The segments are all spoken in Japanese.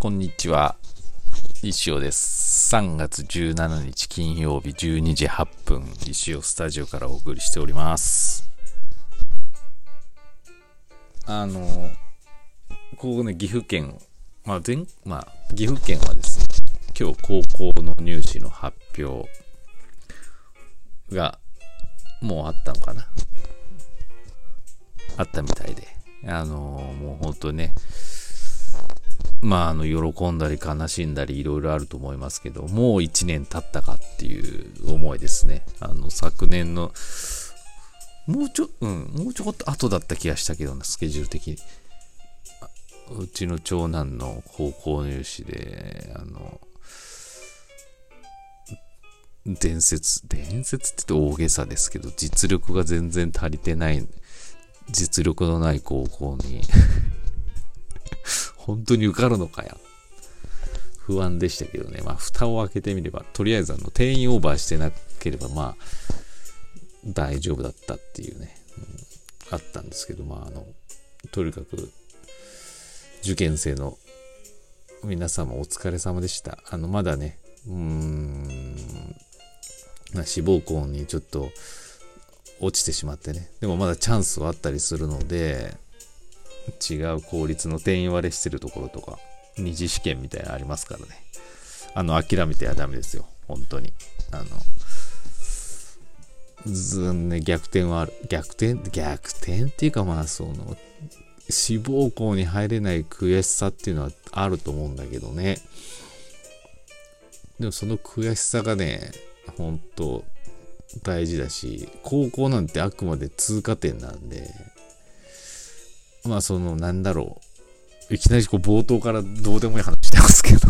こんにちは。石尾です。3月17日金曜日12時8分、石尾スタジオからお送りしております。あの、ここね、岐阜県、まあ、全、まあ、岐阜県はですね、今日高校の入試の発表が、もうあったのかなあったみたいで。あのもう本当ね、まあ、あの、喜んだり悲しんだりいろいろあると思いますけど、もう一年経ったかっていう思いですね。あの、昨年の、もうちょ、うん、もうちょこっと後だった気がしたけどな、スケジュール的に。うちの長男の高校入試で、あの、伝説、伝説って言って大げさですけど、実力が全然足りてない、実力のない高校に 本当に受かるのかや。不安でしたけどね。まあ、蓋を開けてみれば、とりあえずあの、定員オーバーしてなければ、まあ、大丈夫だったっていうね、うん、あったんですけど、まあ、あの、とにかく、受験生の皆様お疲れ様でした。あの、まだね、うーん、志望校にちょっと落ちてしまってね。でもまだチャンスはあったりするので、違う公立の定員割れしてるところとか、二次試験みたいなのありますからね。あの、諦めてはダメですよ。本当に。あの、ずんね、逆転はある。逆転？逆転っていうかまあ、その、志望校に入れない悔しさっていうのはあると思うんだけどね。でもその悔しさがね、本当大事だし、高校なんてあくまで通過点なんで、まあそのなんだろう。いきなりこう冒頭からどうでもいい話してますけど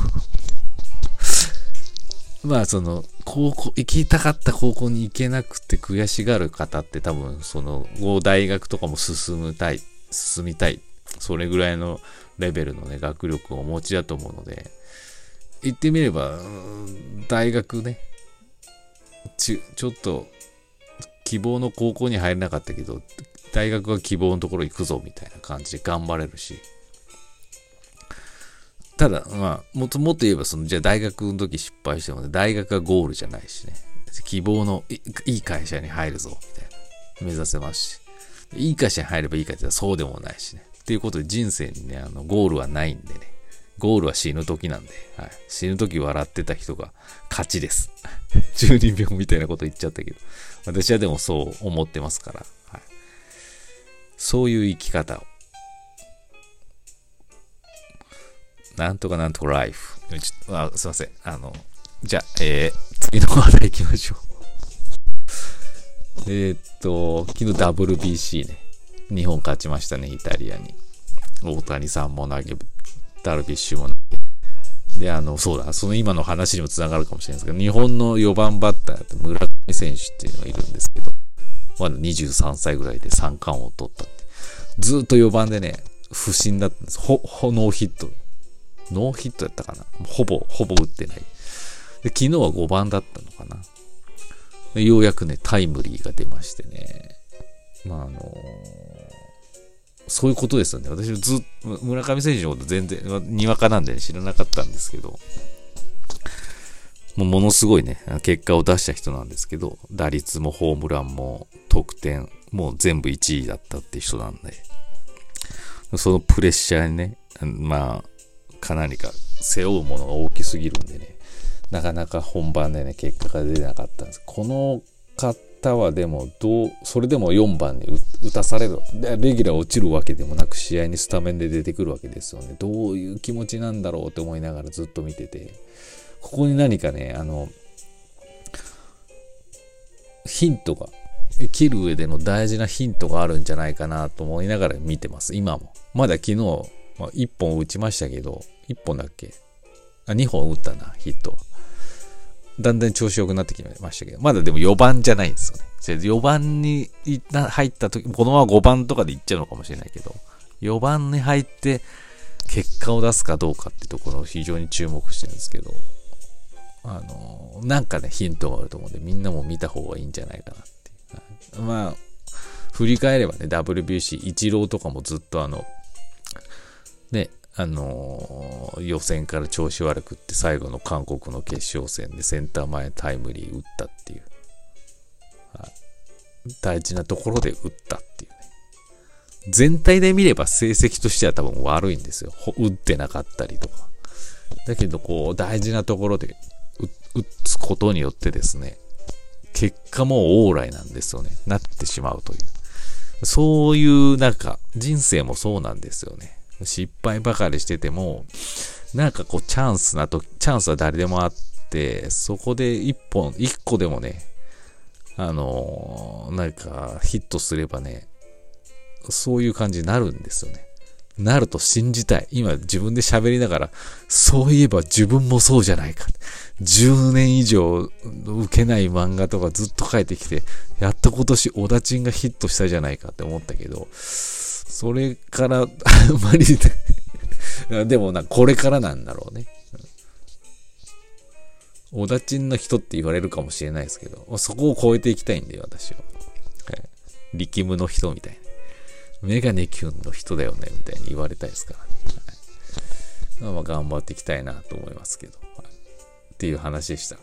まあその高校、行きたかった高校に行けなくて悔しがる方って多分その大学とかも進むたい、進みたい。それぐらいのレベルのね、学力をお持ちだと思うので、言ってみれば、大学ね、ち、ちょっと希望の高校に入れなかったけど、大学は希望のところ行くぞみたいな感じで頑張れるし。ただ、まあ、もっともっと言えば、その、じゃあ大学の時失敗しても、ね、大学がゴールじゃないしね。希望のいいい会社に入るぞ、みたいな。目指せますし。いい会社に入ればいいかって言ったらそうでもないしね。っていうことで人生にね、あの、ゴールはないんでね。ゴールは死ぬ時なんで、はい、死ぬ時笑ってた人が勝ちです。12秒みたいなこと言っちゃったけど。私はでもそう思ってますから。はい、そういう生き方を。なんとかなんとかライフ。ちょあすいません。あの、じゃあ、えー、次の話題行きましょう。えー、っと、昨日 WBC ね。日本勝ちましたね、イタリアに。大谷さんも投げ、ダルビッシュも投げ。で、あの、そうだ、その今の話にもつながるかもしれないですけど、日本の4番バッター、村上選手っていうのがいるんですまだ23歳ぐらいで三冠王を取ったって。ずっと4番でね、不振だったんです。ほ、ほ、ノーヒット。ノーヒットやったかなほぼ、ほぼ打ってない。で、昨日は5番だったのかなようやくね、タイムリーが出ましてね。まあ、あのーそういうことですよね。私ずっと、村上選手のこと全然、にわかなんで、ね、知らなかったんですけど、もうものすごいね、結果を出した人なんですけど、打率もホームランも得点もう全部1位だったって人なんで、そのプレッシャーにね、まあ、かなりか背負うものが大きすぎるんでね、なかなか本番でね、結果が出なかったんです。この方はでも、どう、それでも4番に打たされる。レギュラー落ちるわけでもなく、試合にスタメンで出てくるわけですよね。どういう気持ちなんだろうって思いながらずっと見てて、ここに何かね、あの、ヒントが、切る上での大事なヒントがあるんじゃないかなと思いながら見てます。今も。まだ昨日、まあ、1本打ちましたけど、1本だっけ？あ、2本打ったな、ヒット。だんだん調子良くなってきましたけど、まだでも4番じゃないんですよね。4番に入った時、このまま5番とかでいっちゃうのかもしれないけど、4番に入って結果を出すかどうかってところを非常に注目してるんですけど、あの、なんかね、ヒントがあると思うんで、みんなも見た方がいいんじゃないかなって。まあ、振り返ればね、WBC、イチローとかもずっとあの、ね、あのー予選から調子悪くって最後の韓国の決勝戦でセンター前タイムリー打ったっていう。はい大事なところで打ったっていうね。全体で見れば成績としては多分悪いんですよ。打ってなかったりとか。だけど、こう、大事なところで打つことによってですね、結果もオーライなんですよね。なってしまうという。そういう、なんか、人生もそうなんですよね。失敗ばかりしてても、なんかこう、チャンスなと、チャンスは誰でもあって、そこで一本、一個でもね、あのーなんか、ヒットすればね、そういう感じになるんですよね。なると信じたい。今自分で喋りながら、そういえば自分もそうじゃないか。10年以上受けない漫画とかずっと書いてきて、やっと今年小田ちんがヒットしたじゃないかって思ったけど、それから、あんまり、でもな、これからなんだろうね。小田ちんの人って言われるかもしれないですけど、そこを超えていきたいんで、私は。力夢の人みたいな。メガネキュンの人だよね、みたいに言われたいですからね。まあ頑張っていきたいなと思いますけど。はいっていう話でした。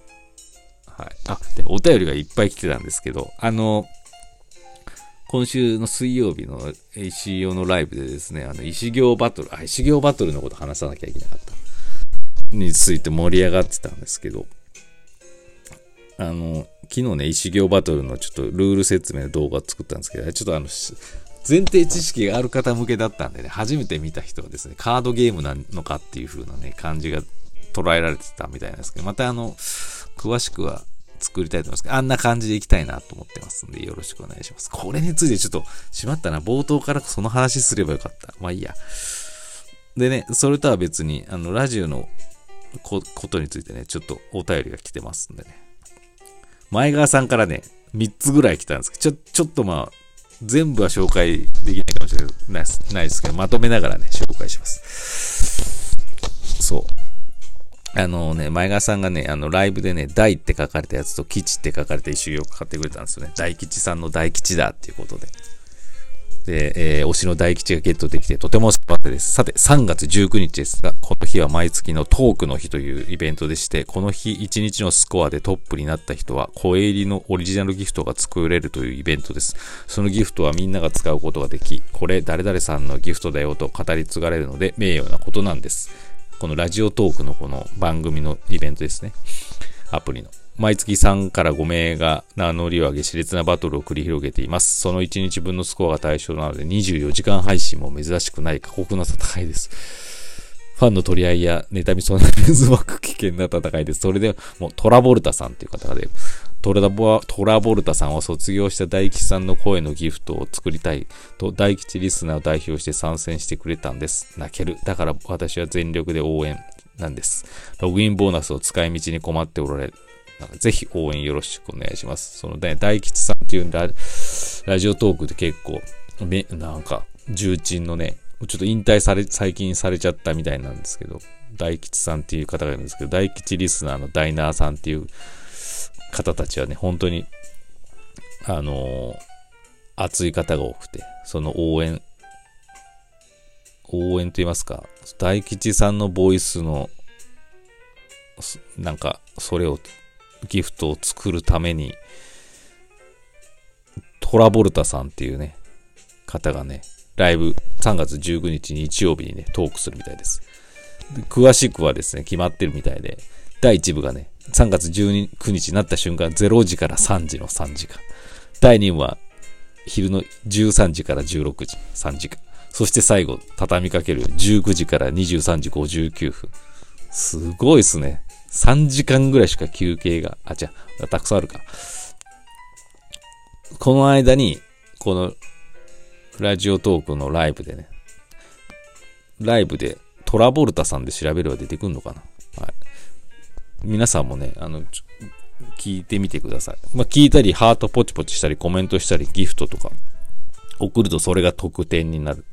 はい。あ、で、お便りがいっぱい来てたんですけど、あの、今週の水曜日の石尾のライブでですね、あの、石行バトル、あ、石行バトルのこと話さなきゃいけなかった。について盛り上がってたんですけど、あの、昨日ね、石行バトルのちょっとルール説明の動画を作ったんですけど、ちょっとあの、前提知識がある方向けだったんでね、初めて見た人はですね、カードゲームなのかっていう風なね、感じが捉えられてたみたいなんですけど、またあの、詳しくは作りたいと思いますけど、あんな感じでいきたいなと思ってますんで、よろしくお願いします。これについてちょっと、しまったな、冒頭からその話すればよかった。まあいいや。でね、それとは別に、あの、ラジオのこことについてね、ちょっとお便りが来てますんでね。前川さんからね、3つぐらい来たんですけど、ちょ、ちょっとまあ、全部は紹介できないかもしれないないですけど、まとめながらね、紹介します。そう。あのね、前川さんがね、あの、ライブでね、大って書かれたやつと吉って書かれた石を買ってくれたんですよね。大吉さんの大吉だっていうことで。で、えー推しの大吉がゲットできてとても幸せです。さて、3月19日ですが、この日は毎月のトークの日というイベントでして、この日1日のスコアでトップになった人は、声入りのオリジナルギフトが作れるというイベントです。そのギフトはみんなが使うことができ、これ誰々さんのギフトだよと語り継がれるので名誉なことなんです。このラジオトークのこの番組のイベントですね。アプリの。毎月3から5名が名乗りを上げ熾烈なバトルを繰り広げています。その1日分のスコアが対象なので24時間配信も珍しくない過酷な戦いです。ファンの取り合いや妬みそうな渦巻く危険な戦いです。それでもうトラボルタさんっていう方がで、トラボトラボルタさんは卒業した大吉さんの声のギフトを作りたいと大吉リスナーを代表して参戦してくれたんです。泣ける。だから私は全力で応援なんです。ログインボーナスを使い道に困っておられ。ぜひ応援よろしくお願いします。そのね、大吉さんっていうララジオトークで結構、めなんか、重鎮のね、ちょっと引退され、最近されちゃったみたいなんですけど、大吉さんっていう方がいるんですけど、大吉リスナーのダイナーさんっていう方たちはね、本当に、あのー熱い方が多くて、その応援、応援と言いますか、大吉さんのボイスの、なんか、それを、ギフトを作るために、トラボルタさんっていうね、方がね、ライブ3月19日日曜日にね、トークするみたいです。で詳しくはですね、決まってるみたいで、第1部がね、3月19日になった瞬間、0時から3時の3時間。第2部は、昼の13時から16時、3時間。そして最後、畳みかける19時から23時59分。すごいっすね。3時間ぐらいしか休憩が、あ、じゃあ、たくさんあるか。この間に、この、ラジオトークのライブでね、ライブでトラボルタさんで調べれば出てくるのかな。はい。皆さんもね、あの、聞いてみてください。まあ、聞いたり、ハートポチポチしたり、コメントしたり、ギフトとか、送るとそれが得点になる。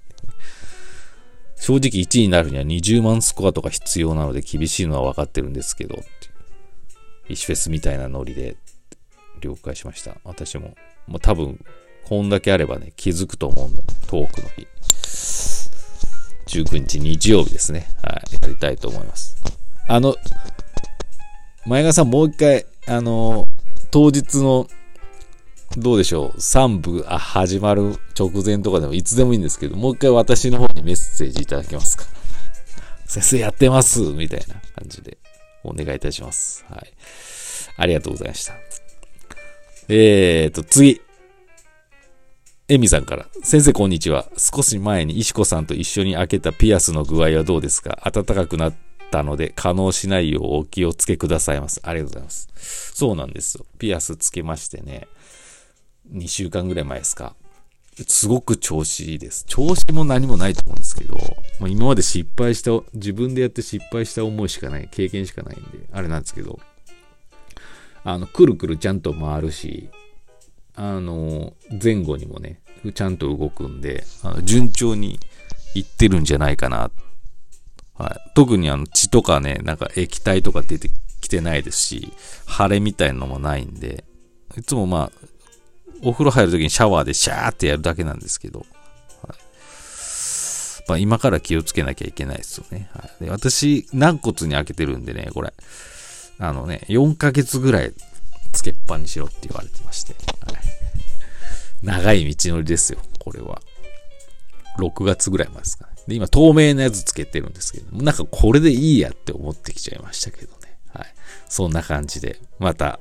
正直1位になるには20万スコアとか必要なので厳しいのは分かってるんですけど、っていう石フェスみたいなノリで了解しました。私も。もう多分、こんだけあればね、気づくと思うんだ、ね、トークの日。19日日曜日ですね。はい。やりたいと思います。あの、前川さんもう一回、あの、当日の、どうでしょう、3部あ始まる直前とかでもいつでもいいんですけど、もう一回私の方にメッセージいただけますか？先生やってますみたいな感じでお願いいたします。はい。ありがとうございました。えーと、次。エミさんから。先生こんにちは。少し前に石子さんと一緒に開けたピアスの具合はどうですか？暖かくなったので、可能しないようお気をつけくださいます。ありがとうございます。そうなんですよ。ピアスつけましてね。2週間ぐらい前ですか。すごく調子いいです。調子も何もないと思うんですけど、まあ、今まで失敗した、自分でやって失敗した思いしかない、経験しかないんで、あれなんですけど、あの、くるくるちゃんと回るし、あの、前後にもね、ちゃんと動くんで、あの順調にいってるんじゃないかな。はい。特にあの血とかね、なんか液体とか出てきてないですし、腫れみたいのもないんで、いつもまあ、お風呂入るときにシャワーでシャーってやるだけなんですけど、はいまあ、今から気をつけなきゃいけないですよね。はい、で私、軟骨に開けてるんでね、これ、あのね、4ヶ月ぐらいつけっぱにしろって言われてまして、はい、長い道のりですよ、これは。6月ぐらい前ですかね。で、今、透明なやつつけてるんですけど、なんかこれでいいやって思ってきちゃいましたけどね。はい。そんな感じで、また